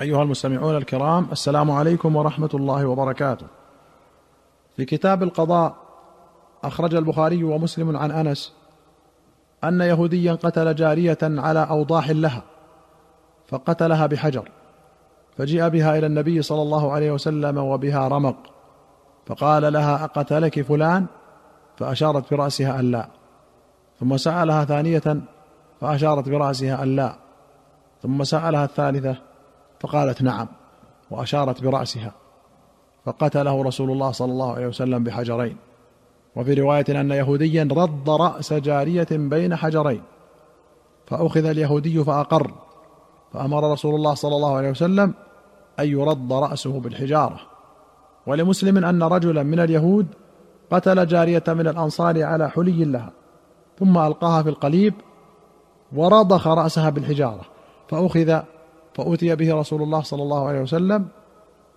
أيها المستمعون الكرام السلام عليكم ورحمة الله وبركاته. في كتاب القضاء أخرج البخاري ومسلم عن أنس أن يهوديا قتل جارية على أوضاح لها فقتلها بحجر فجيء بها إلى النبي صلى الله عليه وسلم وبها رمق فقال لها أقتلك فلان؟ فأشارت برأسها أن لا. ثم سألها ثانية فأشارت برأسها أن لا. ثم سألها الثالثة فقالت نعم وأشارت برأسها فقتله رسول الله صلى الله عليه وسلم بحجرين. وفي رواية أن يهوديا رد رأس جارية بين حجرين فأخذ اليهودي فأقر فأمر رسول الله صلى الله عليه وسلم أن يرد رأسه بالحجارة. ولمسلم أن رجلا من اليهود قتل جارية من الأنصار على حلي لها ثم ألقاها في القليب ورضخ رأسها بالحجارة فأخذ فأتي به رسول الله صلى الله عليه وسلم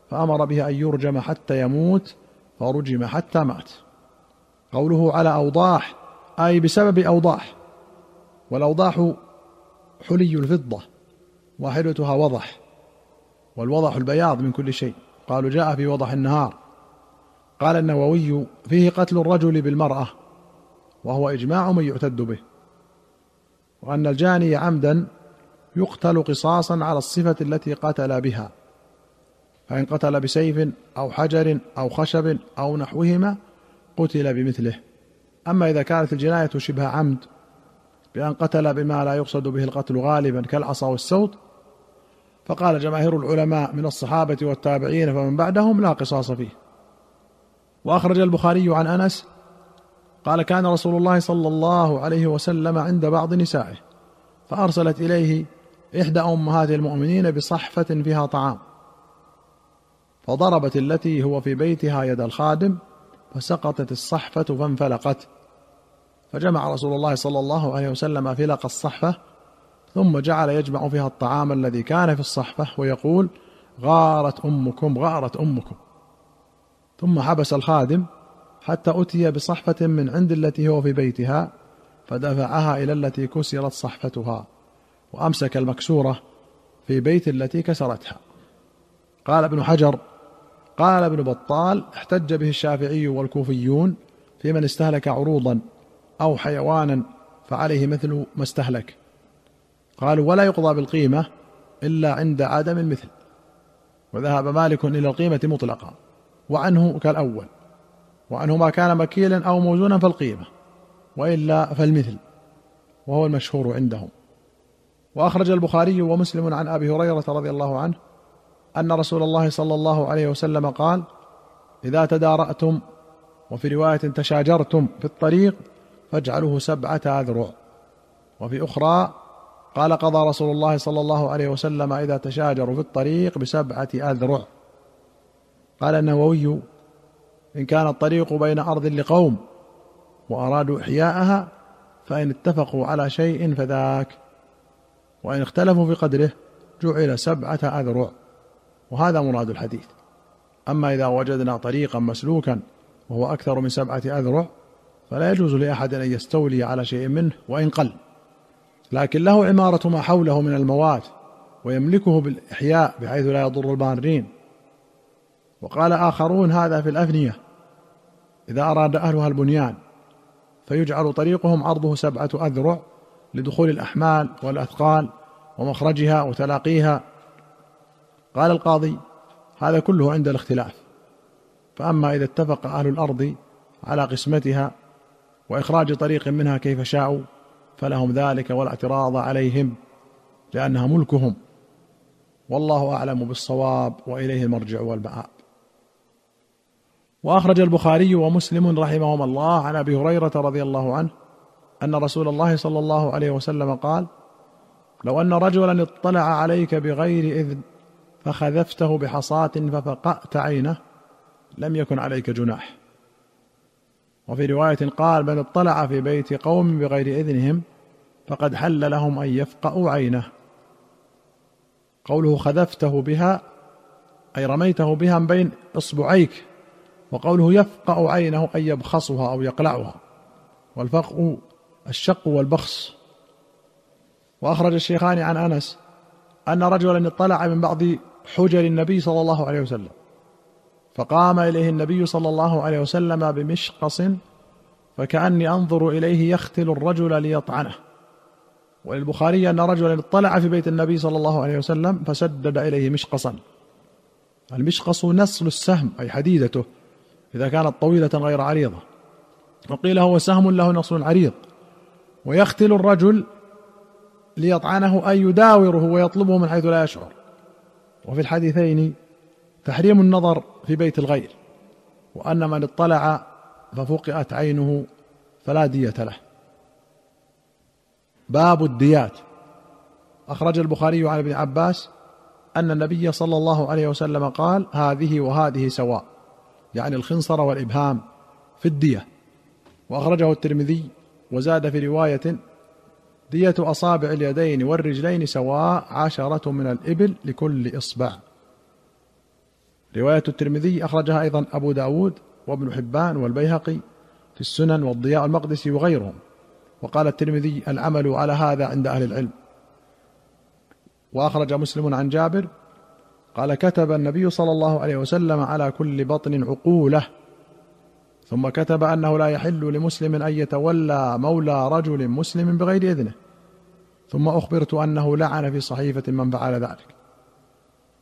فأمر به أن يرجم حتى يموت فرجم حتى مات. قوله على أوضاح أي بسبب أوضاح. والأوضاح حلي الفضة واحدتها وضح. والوضح البياض من كل شيء. قالوا جاء في وضح النهار. قال النووي فيه قتل الرجل بالمرأة وهو إجماع من يعتد به. وأن الجاني عمدا يقتل قصاصا على الصفة التي قتل بها. فإن قتل بسيف أو حجر أو خشب أو نحوهما قتل بمثله. أما إذا كانت الجناية شبه عمد بأن قتل بما لا يقصد به القتل غالبا كالعصا والسوط فقال جماهير العلماء من الصحابة والتابعين فمن بعدهم لا قصاص فيه. وأخرج البخاري عن أنس قال كان رسول الله صلى الله عليه وسلم عند بعض نسائه فأرسلت إليه إحدى أمهات المؤمنين بصحفة فيها طعام فضربت التي هو في بيتها يد الخادم فسقطت الصحفة فانفلقت. فجمع رسول الله صلى الله عليه وسلم فلق الصحفة ثم جعل يجمع فيها الطعام الذي كان في الصحفة ويقول غارت أمكم غارت أمكم. ثم حبس الخادم حتى أتي بصحفة من عند التي هو في بيتها فدفعها إلى التي كسرت صحفتها. وأمسك المكسورة في بيت التي كسرتها. قال ابن حجر قال ابن بطال احتج به الشافعي والكوفيون في من استهلك عروضا أو حيوانا فعليه مثل ما استهلك. قالوا ولا يقضى بالقيمة إلا عند عدم المثل وذهب مالك إلى القيمة مطلقا وعنه كالأول وعنه ما كان مكيلا أو موزونا فالقيمة وإلا فالمثل وهو المشهور عندهم. وأخرج البخاري ومسلم عن أبي هريرة رضي الله عنه أن رسول الله صلى الله عليه وسلم قال إذا تدارأتم وفي رواية تشاجرتم في الطريق فاجعلوه سبعة أذرع. وفي أخرى قال قضى رسول الله صلى الله عليه وسلم إذا تشاجروا في الطريق بسبعة أذرع. قال النووي إن كان الطريق بين أرض لقوم وأرادوا إحياءها فإن اتفقوا على شيء فذاك. وإن اختلفوا في قدره جعل سبعة أذرع وهذا مراد الحديث. أما إذا وجدنا طريقا مسلوكا وهو أكثر من سبعة أذرع فلا يجوز لأحد أن يستولي على شيء منه وإن قل. لكن له عمارة ما حوله من الموات ويملكه بالإحياء بحيث لا يضر المارين وقال آخرون هذا في الأفنية إذا أراد أهلها البنيان فيجعل طريقهم عرضه سبعة أذرع لدخول الأحمال والأثقال ومخرجها وتلاقيها. قال القاضي هذا كله عند الاختلاف. فأما إذا اتفق أهل الأرض على قسمتها وإخراج طريق منها كيف شاءوا فلهم ذلك ولا اعتراض عليهم لأنها ملكهم. والله أعلم بالصواب وإليه المرجع والمآب. وأخرج البخاري ومسلم رحمهما الله عن أبي هريرة رضي الله عنه أن رسول الله صلى الله عليه وسلم قال لو أن رجلا اطلع عليك بغير إذن فخذفته بحصاة ففقأت عينه لم يكن عليك جناح. وفي رواية قال من اطلع في بيت قوم بغير إذنهم فقد حل لهم أن يفقأوا عينه. قوله خذفته بها أي رميته بها من بين إصبعيك وقوله يفقأ عينه أي يبخصها أو يقلعها والفقء الشق والبخس. وأخرج الشيخان عن أنس أن رجلا اطلع من بعض حجر النبي صلى الله عليه وسلم. فقام إليه النبي صلى الله عليه وسلم بمشقص فكأني أنظر إليه يختل الرجل ليطعنه. وللبخاري أن رجلا اطلع في بيت النبي صلى الله عليه وسلم فسدد إليه مشقصا. المشقص نصل السهم أي حديدته إذا كانت طويلة غير عريضة. وقيل هو سهم له نصل عريض. ويختل الرجل ليطعنه أي يداوره ويطلبه من حيث لا يشعر. وفي الحديثين تحريم النظر في بيت الغير وأن من اطلع ففقئت عينه فلا دية له. باب الديات. أخرج البخاري عن ابن عباس أن النبي صلى الله عليه وسلم قال هذه وهذه سواء يعني الخنصر والإبهام في الدية. وأخرجه الترمذي وزاد في رواية دية أصابع اليدين والرجلين سواء عشرة من الإبل لكل إصبع. رواية الترمذي أخرجها أيضا أبو داود وابن حبان والبيهقي في السنن والضياء المقدسي وغيرهم. وقال الترمذي العمل على هذا عند أهل العلم. وأخرج مسلم عن جابر قال كتب النبي صلى الله عليه وسلم على كل بطن عقولة ثم كتب أنه لا يحل لمسلم أن يتولى مولى رجل مسلم بغير إذنه. ثم أخبرت أنه لعن في صحيفة من فعل ذلك.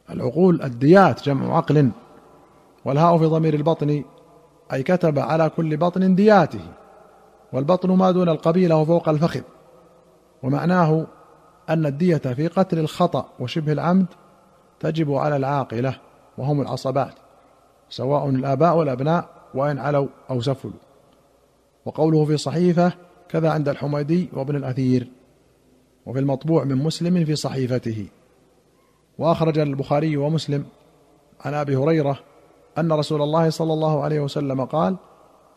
العقول الديات جمع عقل. والهاء في ضمير البطن أي كتب على كل بطن دياته. والبطن ما دون القبيلة وفوق الفخذ. ومعناه أن الدية في قتل الخطأ وشبه العمد تجب على العاقلة وهم العصبات سواء الآباء والأبناء وإن علوا أو سفلوا وقوله في صحيفة كذا عند الحميدي وابن الأثير وفي المطبوع من مسلم في صحيفته. وأخرج البخاري ومسلم عن أبي هريرة أن رسول الله صلى الله عليه وسلم قال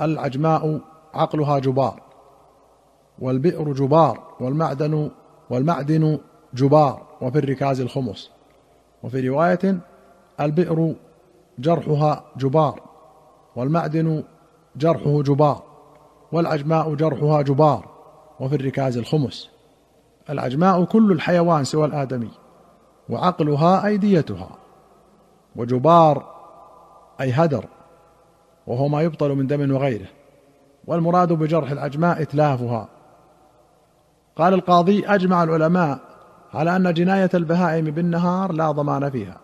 العجماء عقلها جبار والبئر جبار والمعدن والمعدن جبار وفي الركاز الخمس. وفي رواية البئر جرحها جبار. والمعدن جرحه جبار والعجماء جرحها جبار وفي الركاز الخمس. العجماء كل الحيوان سوى الآدمي وعقلها أيديتها. وجبار أي هدر وهو ما يبطل من دم وغيره. والمراد بجرح العجماء إتلافها. قال القاضي أجمع العلماء على أن جناية البهائم بالنهار لا ضمان فيها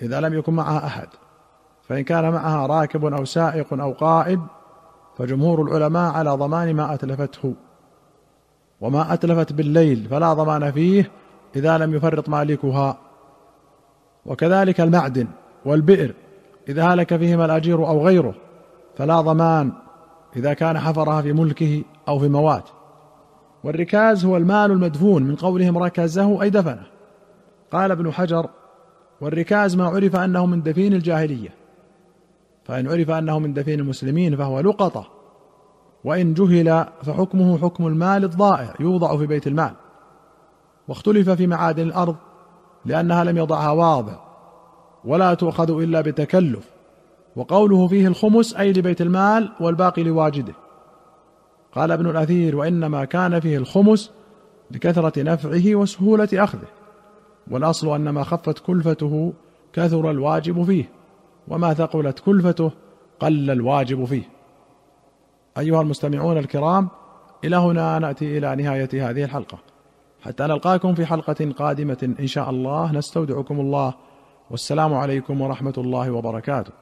إذا لم يكن معها أحد. فإن كان معها راكب أو سائق أو قائد فجمهور العلماء على ضمان ما أتلفته. وما أتلفت بالليل فلا ضمان فيه إذا لم يفرط مالكها. وكذلك المعدن والبئر إذا هلك فيهما الأجير أو غيره فلا ضمان إذا كان حفرها في ملكه أو في موات. والركاز هو المال المدفون من قولهم ركزه أي دفنه. قال ابن حجر والركاز ما عرف أنه من دفين الجاهلية. فإن عرف أنه من دفين المسلمين فهو لقطة وإن جهل فحكمه حكم المال الضائع يوضع في بيت المال. واختلف في معادن الأرض لأنها لم يضعها واضع ولا تؤخذ إلا بتكلف. وقوله فيه الخمس أي لبيت المال والباقي لواجده. قال ابن الأثير وإنما كان فيه الخمس لكثرة نفعه وسهولة أخذه والأصل أن ما خفت كلفته كثر الواجب فيه. وما ثقلت كلفته قل الواجب فيه. أيها المستمعون الكرام إلى هنا نأتي إلى نهاية هذه الحلقة. حتى نلقاكم في حلقة قادمة إن شاء الله نستودعكم الله. والسلام عليكم ورحمة الله وبركاته.